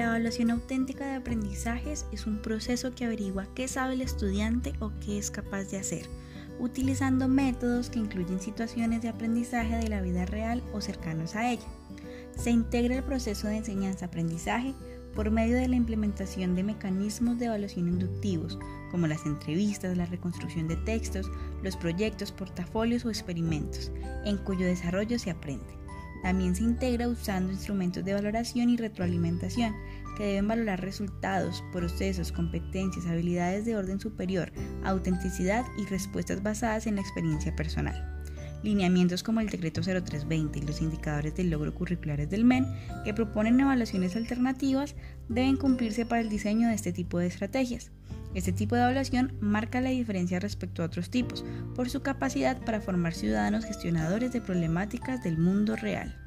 evaluación auténtica de aprendizajes es un proceso que averigua qué sabe el estudiante o qué es capaz de hacer, utilizando métodos que incluyen situaciones de aprendizaje de la vida real o cercanos a ella. Se integra el proceso de enseñanza-aprendizaje por medio de la implementación de mecanismos de evaluación inductivos, como las entrevistas, la reconstrucción de textos, los proyectos, portafolios o experimentos, en cuyo desarrollo se aprende. También se integra usando instrumentos de valoración y retroalimentación que deben valorar resultados, procesos, competencias, habilidades de orden superior, autenticidad y respuestas basadas en la experiencia personal. Lineamientos como el Decreto 0320 y los indicadores del logro curriculares del MEN, que proponen evaluaciones alternativas, deben cumplirse para el diseño de este tipo de estrategias. Este tipo de evaluación marca la diferencia respecto a otros tipos por su capacidad para formar ciudadanos gestionadores de problemáticas del mundo real.